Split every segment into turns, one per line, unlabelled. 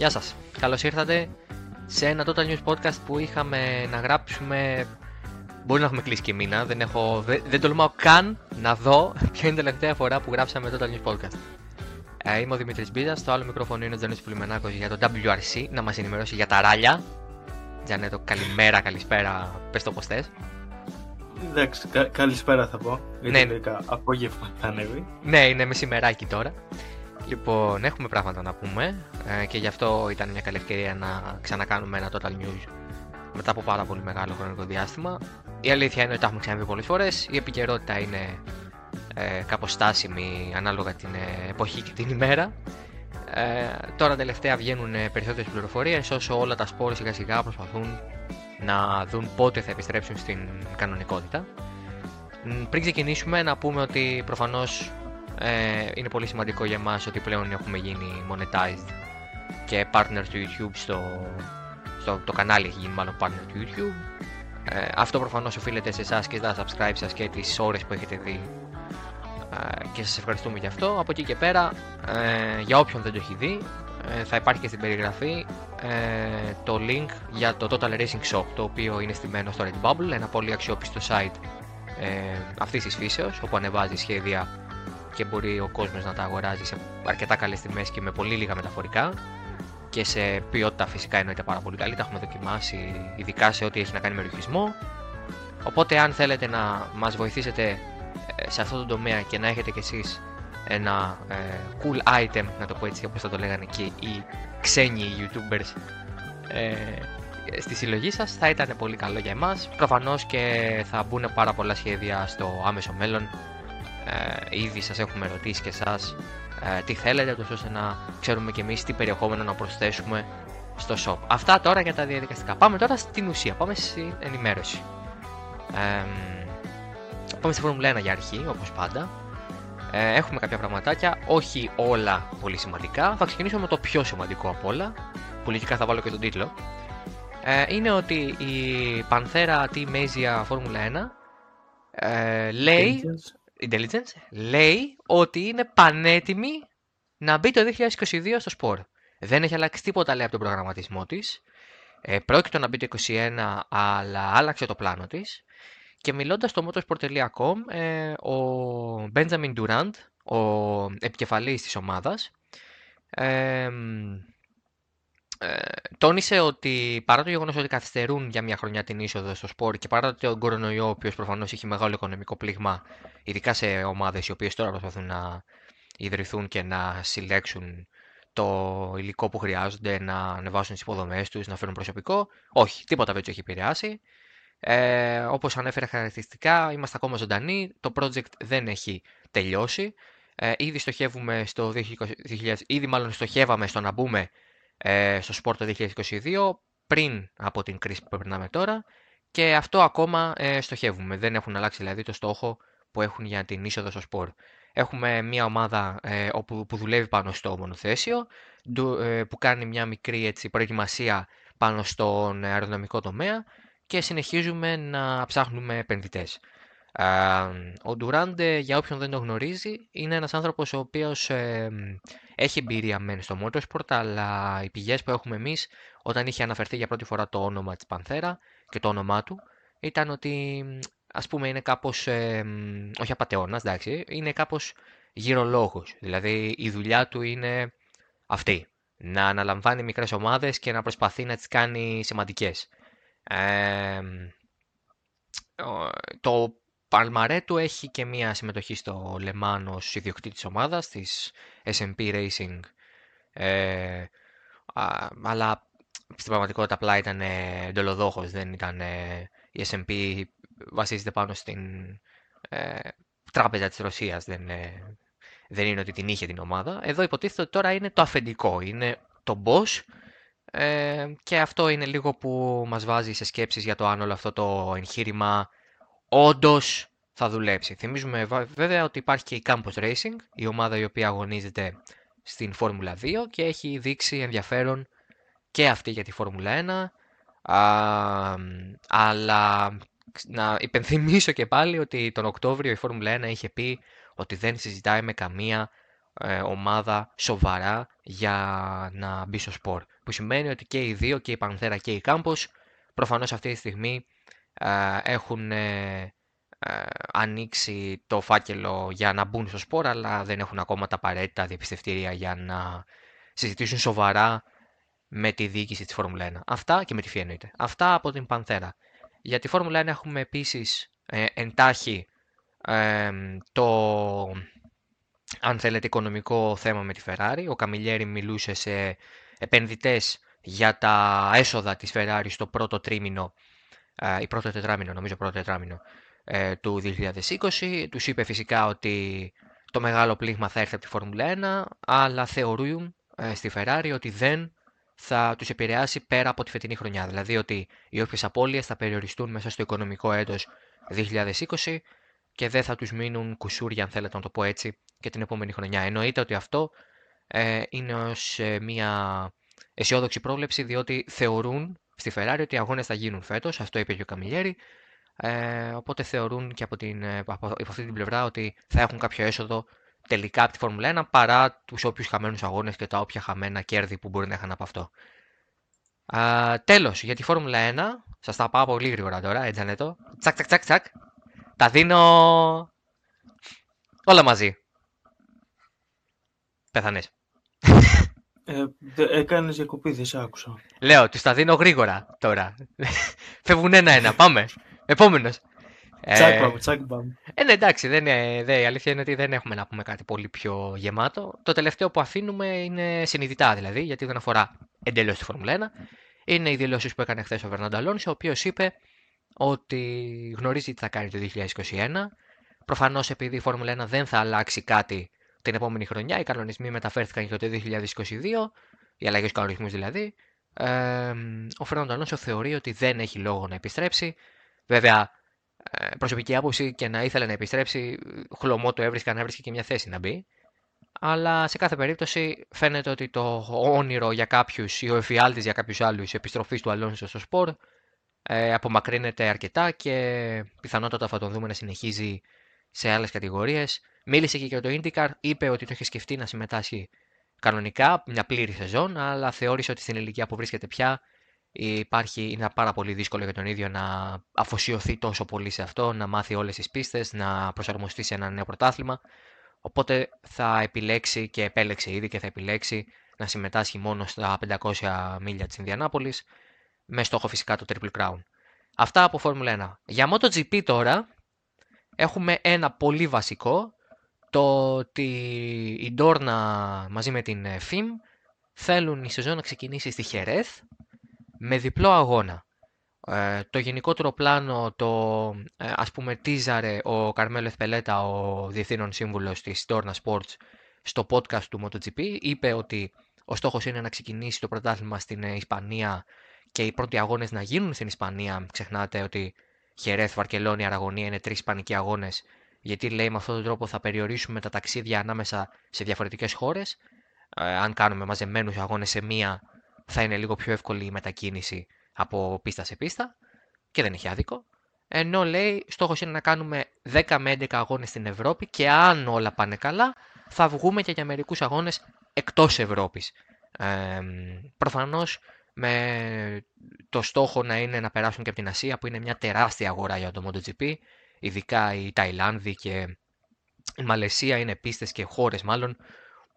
Γεια σας. Καλώς ήρθατε σε ένα Total News Podcast που είχαμε να γράψουμε... Μπορεί να έχουμε κλείσει και μήνα, δεν, έχω... δεν, τολμάω καν να δω ποια είναι η τελευταία φορά που γράψαμε Total News Podcast. Ε, είμαι ο Δημήτρης Μπίζας, στο άλλο μικρόφωνο είναι ο Τζανή Πουλημενάκος για το WRC να μας ενημερώσει για τα ράλια. Τζανέτο, καλημέρα, καλησπέρα, πες το πώς θες.
Εντάξει, κα, καλησπέρα θα πω. Γιατί ναι. απόγευμα θα ανέβει.
Ναι, είναι μεσημεράκι τώρα. Λοιπόν, έχουμε πράγματα να πούμε ε, και γι' αυτό ήταν μια καλή ευκαιρία να ξανακάνουμε ένα Total News μετά από πάρα πολύ μεγάλο χρονικό διάστημα. Η αλήθεια είναι ότι τα έχουμε ξαναδεί πολλές φορές. Η επικαιρότητα είναι ε, κάπως στάσιμη ανάλογα την ε, εποχή και την ημέρα. Ε, τώρα τελευταία βγαίνουν περισσότερες πληροφορίες όσο όλα τα σπόρια σιγά σιγά προσπαθούν να δουν πότε θα επιστρέψουν στην κανονικότητα. Πριν ξεκινήσουμε να πούμε ότι προφανώς ε, είναι πολύ σημαντικό για μας ότι πλέον έχουμε γίνει monetized και partner του YouTube στο, στο το κανάλι έχει γίνει μάλλον partner του YouTube. Ε, αυτό προφανώς οφείλεται σε εσάς και στα subscribe σας και τις ώρες που έχετε δει ε, και σας ευχαριστούμε γι' αυτό. Από εκεί και πέρα, ε, για όποιον δεν το έχει δει, ε, θα υπάρχει και στην περιγραφή ε, το link για το Total Racing Shop, το οποίο είναι στημένο στο Redbubble, ένα πολύ αξιόπιστο site ε, αυτής της φύσεως, όπου ανεβάζει σχέδια και μπορεί ο κόσμος να τα αγοράζει σε αρκετά καλές τιμές και με πολύ λίγα μεταφορικά και σε ποιότητα φυσικά εννοείται πάρα πολύ καλή, τα έχουμε δοκιμάσει ειδικά σε ό,τι έχει να κάνει με ρουχισμό. Οπότε αν θέλετε να μας βοηθήσετε ε, σε αυτό το τομέα και να έχετε κι εσείς ένα ε, cool item, να το πω έτσι όπως θα το λέγανε και οι ξένοι youtubers ε, στη συλλογή σας θα ήταν πολύ καλό για εμάς προφανώς και θα μπουν πάρα πολλά σχέδια στο άμεσο μέλλον ε, ήδη σας έχουμε ρωτήσει και εσάς ε, τι θέλετε τόσο ώστε να ξέρουμε και εμείς τι περιεχόμενο να προσθέσουμε στο shop. Αυτά τώρα για τα διαδικαστικά. Πάμε τώρα στην ουσία. Πάμε στην ενημέρωση. Ε, πάμε στη Φόρμουλα 1 για αρχή όπως πάντα. Ε, έχουμε κάποια πραγματάκια, όχι όλα πολύ σημαντικά. Θα ξεκινήσω με το πιο σημαντικό από όλα, που λογικά θα βάλω και τον τίτλο. Ε, είναι ότι η Πανθέρα Team Asia Formula 1 ε, λέει, Intelligence. λέει ότι είναι πανέτοιμη να μπει το 2022 στο σπορ. Δεν έχει αλλάξει τίποτα λέει από τον προγραμματισμό της. Ε, πρόκειται να μπει το 2021 αλλά άλλαξε το πλάνο της. Και μιλώντας στο motorsport.com, ε, ο Benjamin Durant, ο επικεφαλής της ομάδας, ε, ε, τόνισε ότι παρά το γεγονός ότι καθυστερούν για μια χρονιά την είσοδο στο σπορ και παρά το κορονοϊό, ο οποίος προφανώς έχει μεγάλο οικονομικό πλήγμα, ειδικά σε ομάδες οι οποίες τώρα προσπαθούν να ιδρυθούν και να συλλέξουν το υλικό που χρειάζονται, να ανεβάσουν τις υποδομές τους, να φέρουν προσωπικό. Όχι, τίποτα δεν του έχει επηρεάσει. Ε, όπως ανέφερε χαρακτηριστικά, είμαστε ακόμα ζωντανοί, το project δεν έχει τελειώσει. Ε, ήδη στοχεύουμε στο 2020, ήδη μάλλον στοχεύαμε στο να μπούμε ε, στο σπορ το 2022 πριν από την κρίση που περνάμε τώρα και αυτό ακόμα ε, στοχεύουμε. Δεν έχουν αλλάξει δηλαδή το στόχο που έχουν για την είσοδο στο σπορ. Έχουμε μια ομάδα ε, όπου, που δουλεύει πάνω στο μονοθέσιο, ε, που κάνει μια μικρή έτσι, προετοιμασία πάνω στον αεροδυναμικό τομέα και συνεχίζουμε να ψάχνουμε επενδυτές. Ο Ντουράντε, για όποιον δεν το γνωρίζει, είναι ένας άνθρωπος ο οποίος έχει εμπειρία μεν στο motorsport, αλλά οι πηγές που έχουμε εμείς, όταν είχε αναφερθεί για πρώτη φορά το όνομα της Πανθέρα και το όνομά του, ήταν ότι ας πούμε είναι κάπως, όχι απατεώνας, εντάξει, είναι κάπως γυρολόγος. Δηλαδή η δουλειά του είναι αυτή, να αναλαμβάνει μικρές ομάδες και να προσπαθεί να τις κάνει σημαντικές το Παλμαρέ του έχει και μία συμμετοχή στο Λεμάν ως ιδιοκτήτης ομάδας της SMP Racing ε, αλλά στην πραγματικότητα απλά ήταν εντολοδόχος, δεν ήταν η SMP βασίζεται πάνω στην ε, τράπεζα της Ρωσίας, δεν, δεν είναι ότι την είχε την ομάδα. Εδώ υποτίθεται ότι τώρα είναι το αφεντικό, είναι το boss ε, και αυτό είναι λίγο που μας βάζει σε σκέψεις για το αν όλο αυτό το εγχείρημα όντως θα δουλέψει. Θυμίζουμε βέβαια ότι υπάρχει και η Campus Racing, η ομάδα η οποία αγωνίζεται στην Φόρμουλα 2 και έχει δείξει ενδιαφέρον και αυτή για τη Φόρμουλα 1. Α, αλλά να υπενθυμίσω και πάλι ότι τον Οκτώβριο η Φόρμουλα 1 είχε πει ότι δεν συζητάει με καμία ε, ομάδα σοβαρά για να μπει στο σπορ. Που σημαίνει ότι και οι δύο, και η Πανθέρα και η Κάμπος, προφανώς αυτή τη στιγμή ε, έχουν ε, ανοίξει το φάκελο για να μπουν στο σπορ, αλλά δεν έχουν ακόμα τα απαραίτητα διαπιστευτήρια για να συζητήσουν σοβαρά με τη διοίκηση της Φόρμουλα 1. Αυτά και με τη ΦΙ εννοείται. Αυτά από την Πανθέρα. Για τη Φόρμουλα 1 έχουμε επίσης ε, εντάχει το αν θέλετε οικονομικό θέμα με τη Ferrari. Ο Καμιλιέρη μιλούσε σε επενδυτές για τα έσοδα της Ferrari στο πρώτο τρίμηνο ή πρώτο τετράμινο, νομίζω πρώτο τετράμινο ε, του 2020. Τους είπε φυσικά ότι το μεγάλο πλήγμα θα έρθει από τη Φόρμουλα 1, αλλά θεωρούν ε, στη Ferrari ότι δεν θα τους επηρεάσει πέρα από τη φετινή χρονιά. Δηλαδή ότι οι όποιες απώλειες θα περιοριστούν μέσα στο οικονομικό έτος 2020 και δεν θα τους μείνουν κουσούρια, αν θέλετε να το πω έτσι, και την επόμενη χρονιά. Εννοείται ότι αυτό ε, είναι ως ε, μια αισιόδοξη πρόβλεψη, διότι θεωρούν στη Ferrari ότι οι αγώνες θα γίνουν φέτος, αυτό είπε και ο Καμιλιέρη, ε, οπότε θεωρούν και από, την, ε, από, αυτή την πλευρά ότι θα έχουν κάποιο έσοδο τελικά από τη Φόρμουλα 1 παρά τους όποιους χαμένους αγώνες και τα όποια χαμένα κέρδη που μπορεί να είχαν από αυτό. Α, τέλος, για τη Φόρμουλα 1, σας τα πάω πολύ γρήγορα τώρα, έτσι το. Τσακ, τσακ, τσακ, τσακ. Τα δίνω όλα μαζί. Πεθανές.
Ε, έκανες διακοπή, δεν σε άκουσα.
Λέω, τους τα δίνω γρήγορα τώρα. Φεύγουν ένα-ένα, πάμε. Επόμενος.
Τσάκμπαμ, τσάκμπαμ.
Ε, ναι, εντάξει, δεν είναι, δε, η αλήθεια είναι ότι δεν έχουμε να πούμε κάτι πολύ πιο γεμάτο. Το τελευταίο που αφήνουμε είναι συνειδητά δηλαδή, γιατί δεν αφορά εντελώς τη Φόρμουλα 1. Είναι οι δηλώσεις που έκανε χθες ο Βερνάντα Αλόνσο, ο οποίος είπε ότι γνωρίζει τι θα κάνει το 2021. Προφανώς επειδή η Φόρμουλα 1 δεν θα αλλάξει κάτι την επόμενη χρονιά, οι κανονισμοί μεταφέρθηκαν για το 2022, οι αλλαγές κανονισμούς δηλαδή. Ε, ο Φερνάντο Αλόνσο θεωρεί ότι δεν έχει λόγο να επιστρέψει. Βέβαια, ε, προσωπική άποψη και να ήθελε να επιστρέψει, χλωμό το έβρισκα να έβρισκε και μια θέση να μπει. Αλλά σε κάθε περίπτωση φαίνεται ότι το όνειρο για κάποιους ή ο εφιάλτη για κάποιους άλλους επιστροφής του Αλόνσο στο σπορ ε, απομακρύνεται αρκετά και πιθανότατα θα τον δούμε να συνεχίζει σε άλλες κατηγορίες. Μίλησε και για το IndyCar, είπε ότι το είχε σκεφτεί να συμμετάσχει κανονικά, μια πλήρη σεζόν, αλλά θεώρησε ότι στην ηλικία που βρίσκεται πια υπάρχει, είναι πάρα πολύ δύσκολο για τον ίδιο να αφοσιωθεί τόσο πολύ σε αυτό, να μάθει όλες τις πίστες, να προσαρμοστεί σε ένα νέο πρωτάθλημα. Οπότε θα επιλέξει και επέλεξε ήδη και θα επιλέξει να συμμετάσχει μόνο στα 500 μίλια της Ινδιανάπολης, με στόχο φυσικά το Triple Crown. Αυτά από Φόρμουλα 1. Για MotoGP τώρα έχουμε ένα πολύ βασικό, το ότι η Ντόρνα μαζί με την FIM θέλουν η σεζόν να ξεκινήσει στη Χερέθ με διπλό αγώνα. Ε, το γενικότερο πλάνο το ε, ας πούμε τίζαρε ο Καρμέλο Εθπελέτα, ο διευθύνων σύμβουλος της Dorna Sports στο podcast του MotoGP. Είπε ότι ο στόχος είναι να ξεκινήσει το πρωτάθλημα στην ε, Ισπανία και οι πρώτοι αγώνες να γίνουν στην Ισπανία. Ξεχνάτε ότι Χερέθ, Βαρκελόνη, Αραγωνία είναι τρεις ισπανικοί αγώνες γιατί λέει με αυτόν τον τρόπο θα περιορίσουμε τα ταξίδια ανάμεσα σε διαφορετικές χώρες. Ε, αν κάνουμε μαζεμένους αγώνες σε μία θα είναι λίγο πιο εύκολη η μετακίνηση από πίστα σε πίστα και δεν έχει άδικο. Ενώ λέει στόχος είναι να κάνουμε 10 με 11 αγώνες στην Ευρώπη και αν όλα πάνε καλά θα βγούμε και για μερικούς αγώνες εκτός Ευρώπης. Ε, προφανώς με το στόχο να είναι να περάσουν και από την Ασία που είναι μια τεράστια αγορά για το MotoGP ειδικά η Ταϊλάνδη και η Μαλαισία είναι πίστες και χώρες μάλλον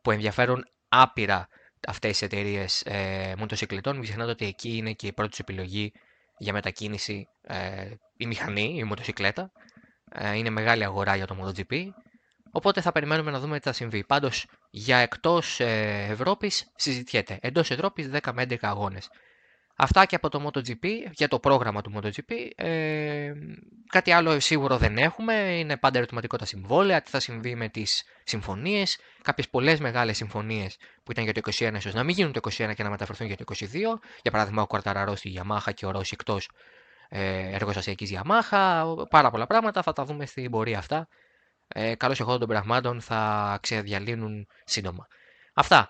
που ενδιαφέρουν άπειρα αυτές οι εταιρείες ε, μοτοσυκλετών. Μην ξεχνάτε ότι εκεί είναι και η πρώτη επιλογή για μετακίνηση ε, η μηχανή, η μοτοσυκλέτα. Ε, είναι μεγάλη αγορά για το MotoGP. Οπότε θα περιμένουμε να δούμε τι θα συμβεί. Πάντως για εκτός ε, Ευρώπης συζητιέται. Εντός Ευρώπης 10 με 11 αγώνες. Αυτά και από το MotoGP, για το πρόγραμμα του MotoGP. Ε, κάτι άλλο σίγουρο δεν έχουμε. Είναι πάντα ερωτηματικό τα συμβόλαια, τι θα συμβεί με τις συμφωνίες. Κάποιες πολλές μεγάλες συμφωνίες που ήταν για το 21 ίσως να μην γίνουν το 21 και να μεταφερθούν για το 22. Για παράδειγμα, ο Κουαρταραρό στη Yamaha και ο Ρώση εκτός ε, εργοστασιακής Yamaha. Πάρα πολλά πράγματα θα τα δούμε στην πορεία αυτά. Ε, Καλώς εχόντων των πραγμάτων θα ξεδιαλύνουν σύντομα. Αυτά.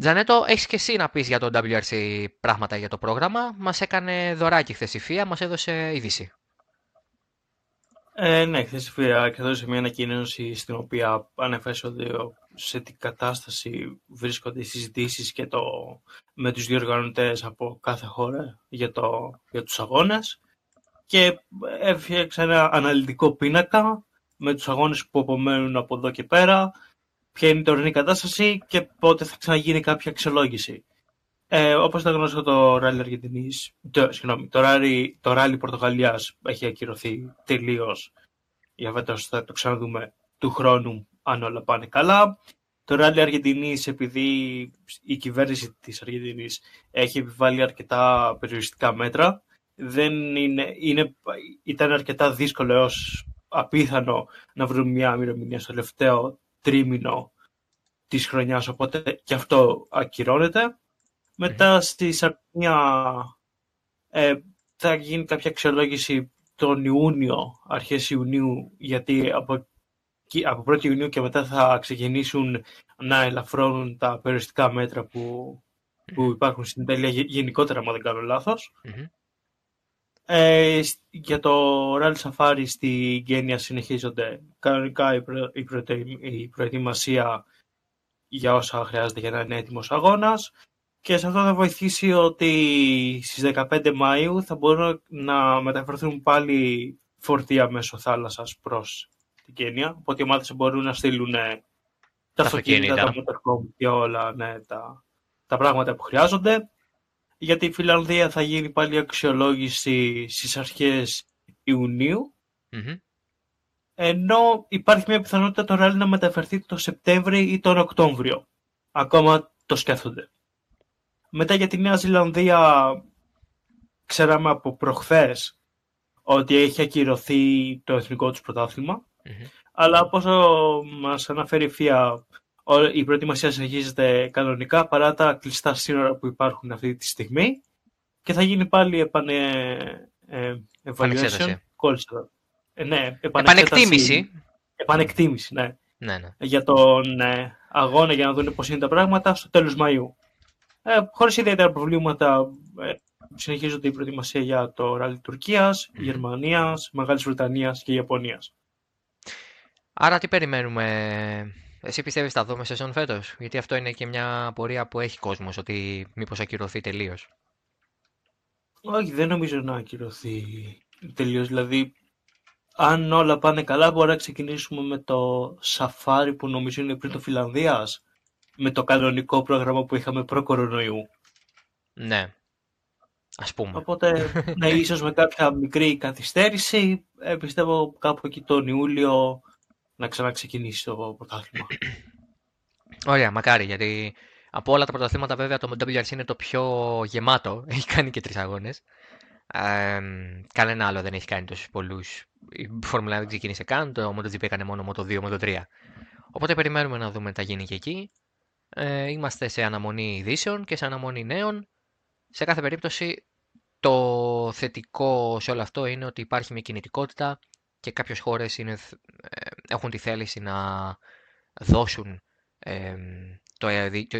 Τζανέτο, έχεις και εσύ να πεις για το WRC πράγματα για το πρόγραμμα; Μας έκανε δωράκι χθες η ΦΙΑ, μας έδωσε είδηση.
Ε, ναι, χθες η ΦΙΑ εξέδωσε μια ανακοίνωση στην οποία ανέφερε ότι σε τι κατάσταση βρίσκονται οι συζητήσεις και το, με τους διοργανωτές από κάθε χώρα για, το, για τους αγώνες και έφτιαξε ένα αναλυτικό πίνακα με τους αγώνες που απομένουν από εδώ και πέρα, ποια είναι η τωρινή κατάσταση και πότε θα ξαναγίνει κάποια αξιολόγηση. Ε, Όπως ήταν γνωστό το ράλι Αργεντινή, το, συγγνώμη, το ράλι, το ράλι Πορτογαλίας έχει ακυρωθεί τελείως. Για φέτος θα το ξαναδούμε του χρόνου, αν όλα πάνε καλά. Το ράλι Αργεντινή, επειδή η κυβέρνηση της Αργεντινή έχει επιβάλει αρκετά περιοριστικά μέτρα, δεν είναι, είναι, ήταν αρκετά δύσκολο έως απίθανο να βρουν μια ημερομηνία στο τελευταίο τρίμηνο της χρονιάς, οπότε και αυτό ακυρώνεται. Μετά στη Σαρδινία ε, θα γίνει κάποια αξιολόγηση τον Ιούνιο, αρχές Ιουνίου, γιατί από, από 1η Ιουνίου και μετά θα ξεκινήσουν να ελαφρώνουν τα περιοριστικά μέτρα που, που υπάρχουν στην Ιταλία γενικότερα, αν δεν κάνω Ε, για το Rally Safari στη Γένεια συνεχίζονται κανονικά η, προ, η, προετοιμασία για όσα χρειάζεται για να είναι έτοιμος αγώνας. Και σε αυτό θα βοηθήσει ότι στις 15 Μαΐου θα μπορούν να μεταφερθούν πάλι φορτία μέσω θάλασσας προς την Κένια. Οπότε οι ομάδες μπορούν να στείλουν τα αυτοκίνητα, τα motorhome και όλα ναι, τα, τα πράγματα που χρειάζονται. Γιατί η Φιλανδία θα γίνει πάλι αξιολόγηση στις αρχές Ενώ υπάρχει μια πιθανότητα το ράλι να μεταφερθεί το Σεπτέμβριο ή τον Οκτώβριο. Ακόμα το σκέφτονται. Μετά για τη Νέα Ζηλανδία ξέραμε από προχθές ότι έχει ακυρωθεί το εθνικό τους πρωταθλημα Αλλά όπως μας αναφέρει η ΦΙΑ, η προετοιμασία συνεχίζεται κανονικά παρά τα κλειστά σύνορα που υπάρχουν αυτή τη στιγμή και θα γίνει πάλι επανε... Ε, evaluation.
Ε, ναι, επανεκτίμηση.
Επανεκτίμηση, ναι.
ναι, ναι.
Για τον ε, αγώνα για να δουν πώς είναι τα πράγματα στο τέλος Μαΐου. Ε, χωρίς ιδιαίτερα προβλήματα ε, συνεχίζονται η προετοιμασία για το ράλι Τουρκίας, mm. Γερμανίας, Μεγάλης Βρετανίας και Ιαπωνίας.
Άρα τι περιμένουμε, εσύ πιστεύεις θα δούμε σεζόν φέτος, γιατί αυτό είναι και μια πορεία που έχει κόσμος, ότι μήπως ακυρωθεί τελείως.
Όχι, δεν νομίζω να ακυρωθεί τελείως. Δηλαδή, αν όλα πάνε καλά, μπορεί να ξεκινήσουμε με το σαφάρι που νομίζω είναι πριν το Φιλανδίας με το κανονικό πρόγραμμα που είχαμε προ-κορονοϊού.
Ναι. Ας πούμε.
Οπότε, ναι, ίσως με κάποια μικρή καθυστέρηση, ε, πιστεύω κάπου εκεί τον Ιούλιο να ξαναξεκινήσει το πρωτάθλημα.
Ωραία, μακάρι, γιατί από όλα τα πρωταθλήματα βέβαια το WRC είναι το πιο γεμάτο. Έχει κάνει και τρεις αγώνες. Ε, κανένα άλλο δεν έχει κάνει τόσους πολλούς. Η Φόρμουλα δεν ξεκίνησε καν, το MotoGP έκανε μόνο Moto2, Moto3. Οπότε περιμένουμε να δούμε τι θα γίνει και εκεί. Ε, είμαστε σε αναμονή ειδήσεων και σε αναμονή νέων. Σε κάθε περίπτωση το θετικό σε όλο αυτό είναι ότι υπάρχει μια κινητικότητα και κάποιες χώρες είναι, ε, έχουν τη θέληση να δώσουν ε, το,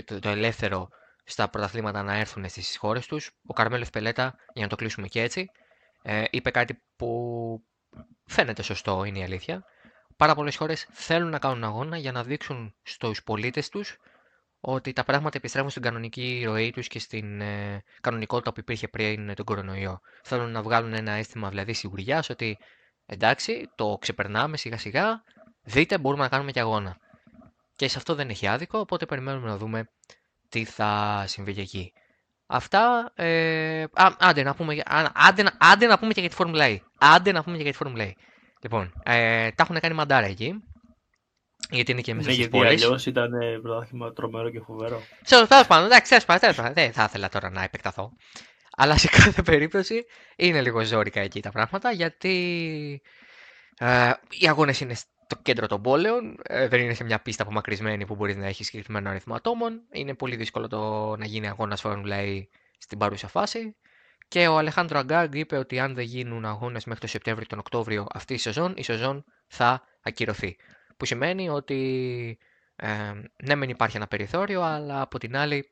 το, το, ελεύθερο στα πρωταθλήματα να έρθουν στις χώρες τους. Ο Καρμέλος Πελέτα, για να το κλείσουμε και έτσι, ε, είπε κάτι που φαίνεται σωστό, είναι η αλήθεια. Πάρα πολλές χώρες θέλουν να κάνουν αγώνα για να δείξουν στους πολίτες τους ότι τα πράγματα επιστρέφουν στην κανονική ροή τους και στην ε, κανονικότητα που υπήρχε πριν τον κορονοϊό. Θέλουν να βγάλουν ένα αίσθημα δηλαδή σιγουριά ότι εντάξει, το ξεπερνάμε σιγά σιγά, δείτε μπορούμε να κάνουμε και αγώνα. Και σε αυτό δεν έχει άδικο, οπότε περιμένουμε να δούμε τι θα συμβεί εκεί. Αυτά, ε, α, άντε, να πούμε, άντε, άντε να πούμε και για τη Formula E. Άντε να πούμε και για τη Formula E. Λοιπόν, ε, τα έχουν κάνει μαντάρα εκεί. Γιατί είναι και μέσα ναι,
στις
πόλεις.
Γιατί αλλιώς ήταν πρωτάθλημα τρομερό και φοβερό.
Σε τέλος πάντων, εντάξει, τέλος πάντων, δεν θα ήθελα τώρα να επεκταθώ. Αλλά σε κάθε περίπτωση είναι λίγο ζώρικα εκεί τα πράγματα, γιατί ε, οι αγώνες είναι στο κέντρο των πόλεων, ε, δεν είναι σε μια πίστα απομακρυσμένη που μπορείς να έχεις συγκεκριμένο αριθμό ατόμων. Είναι πολύ δύσκολο το να γίνει αγώνας Formula E στην παρούσα φάση. Και ο Αλεχάνδρο Αγκάγκ είπε ότι αν δεν γίνουν αγώνες μέχρι το Σεπτέμβριο ή τον Οκτώβριο αυτής η σεζόν, η σεζόν θα ακυρωθεί. Που σημαίνει ότι ε, ναι, μεν υπάρχει ένα περιθώριο, αλλά από την άλλη,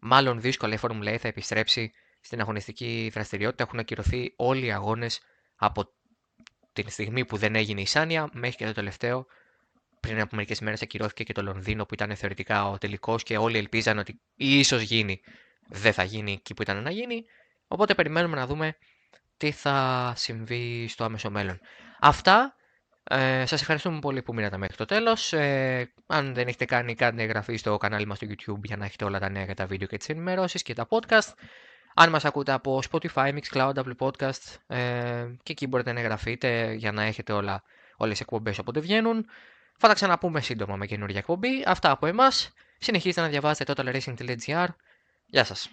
μάλλον δύσκολα η Formula E θα επιστρέψει στην αγωνιστική δραστηριότητα. Έχουν ακυρωθεί όλοι οι αγώνες από την στιγμή που δεν έγινε η Σάνια μέχρι και το τελευταίο πριν από μερικές μέρες ακυρώθηκε και το Λονδίνο που ήταν θεωρητικά ο τελικός και όλοι ελπίζαν ότι ίσως γίνει. Δεν θα γίνει εκεί που ήταν να γίνει. Οπότε περιμένουμε να δούμε τι θα συμβεί στο άμεσο μέλλον. Αυτά. Ε, σας ευχαριστούμε πολύ που μείνατε μέχρι το τέλος. Ε, αν δεν έχετε κάνει, κάντε εγγραφή στο κανάλι μας στο YouTube για να έχετε όλα τα νέα για τα βίντεο και τις ενημερώσεις και τα podcast. Αν μας ακούτε από Spotify, Mixcloud, Apple Podcast ε, και εκεί μπορείτε να εγγραφείτε για να έχετε όλα, όλες οι εκπομπές όποτε βγαίνουν. Θα τα ξαναπούμε σύντομα με καινούργια εκπομπή. Αυτά από εμάς. Συνεχίστε να διαβάζετε totalracing.gr. Γεια σας.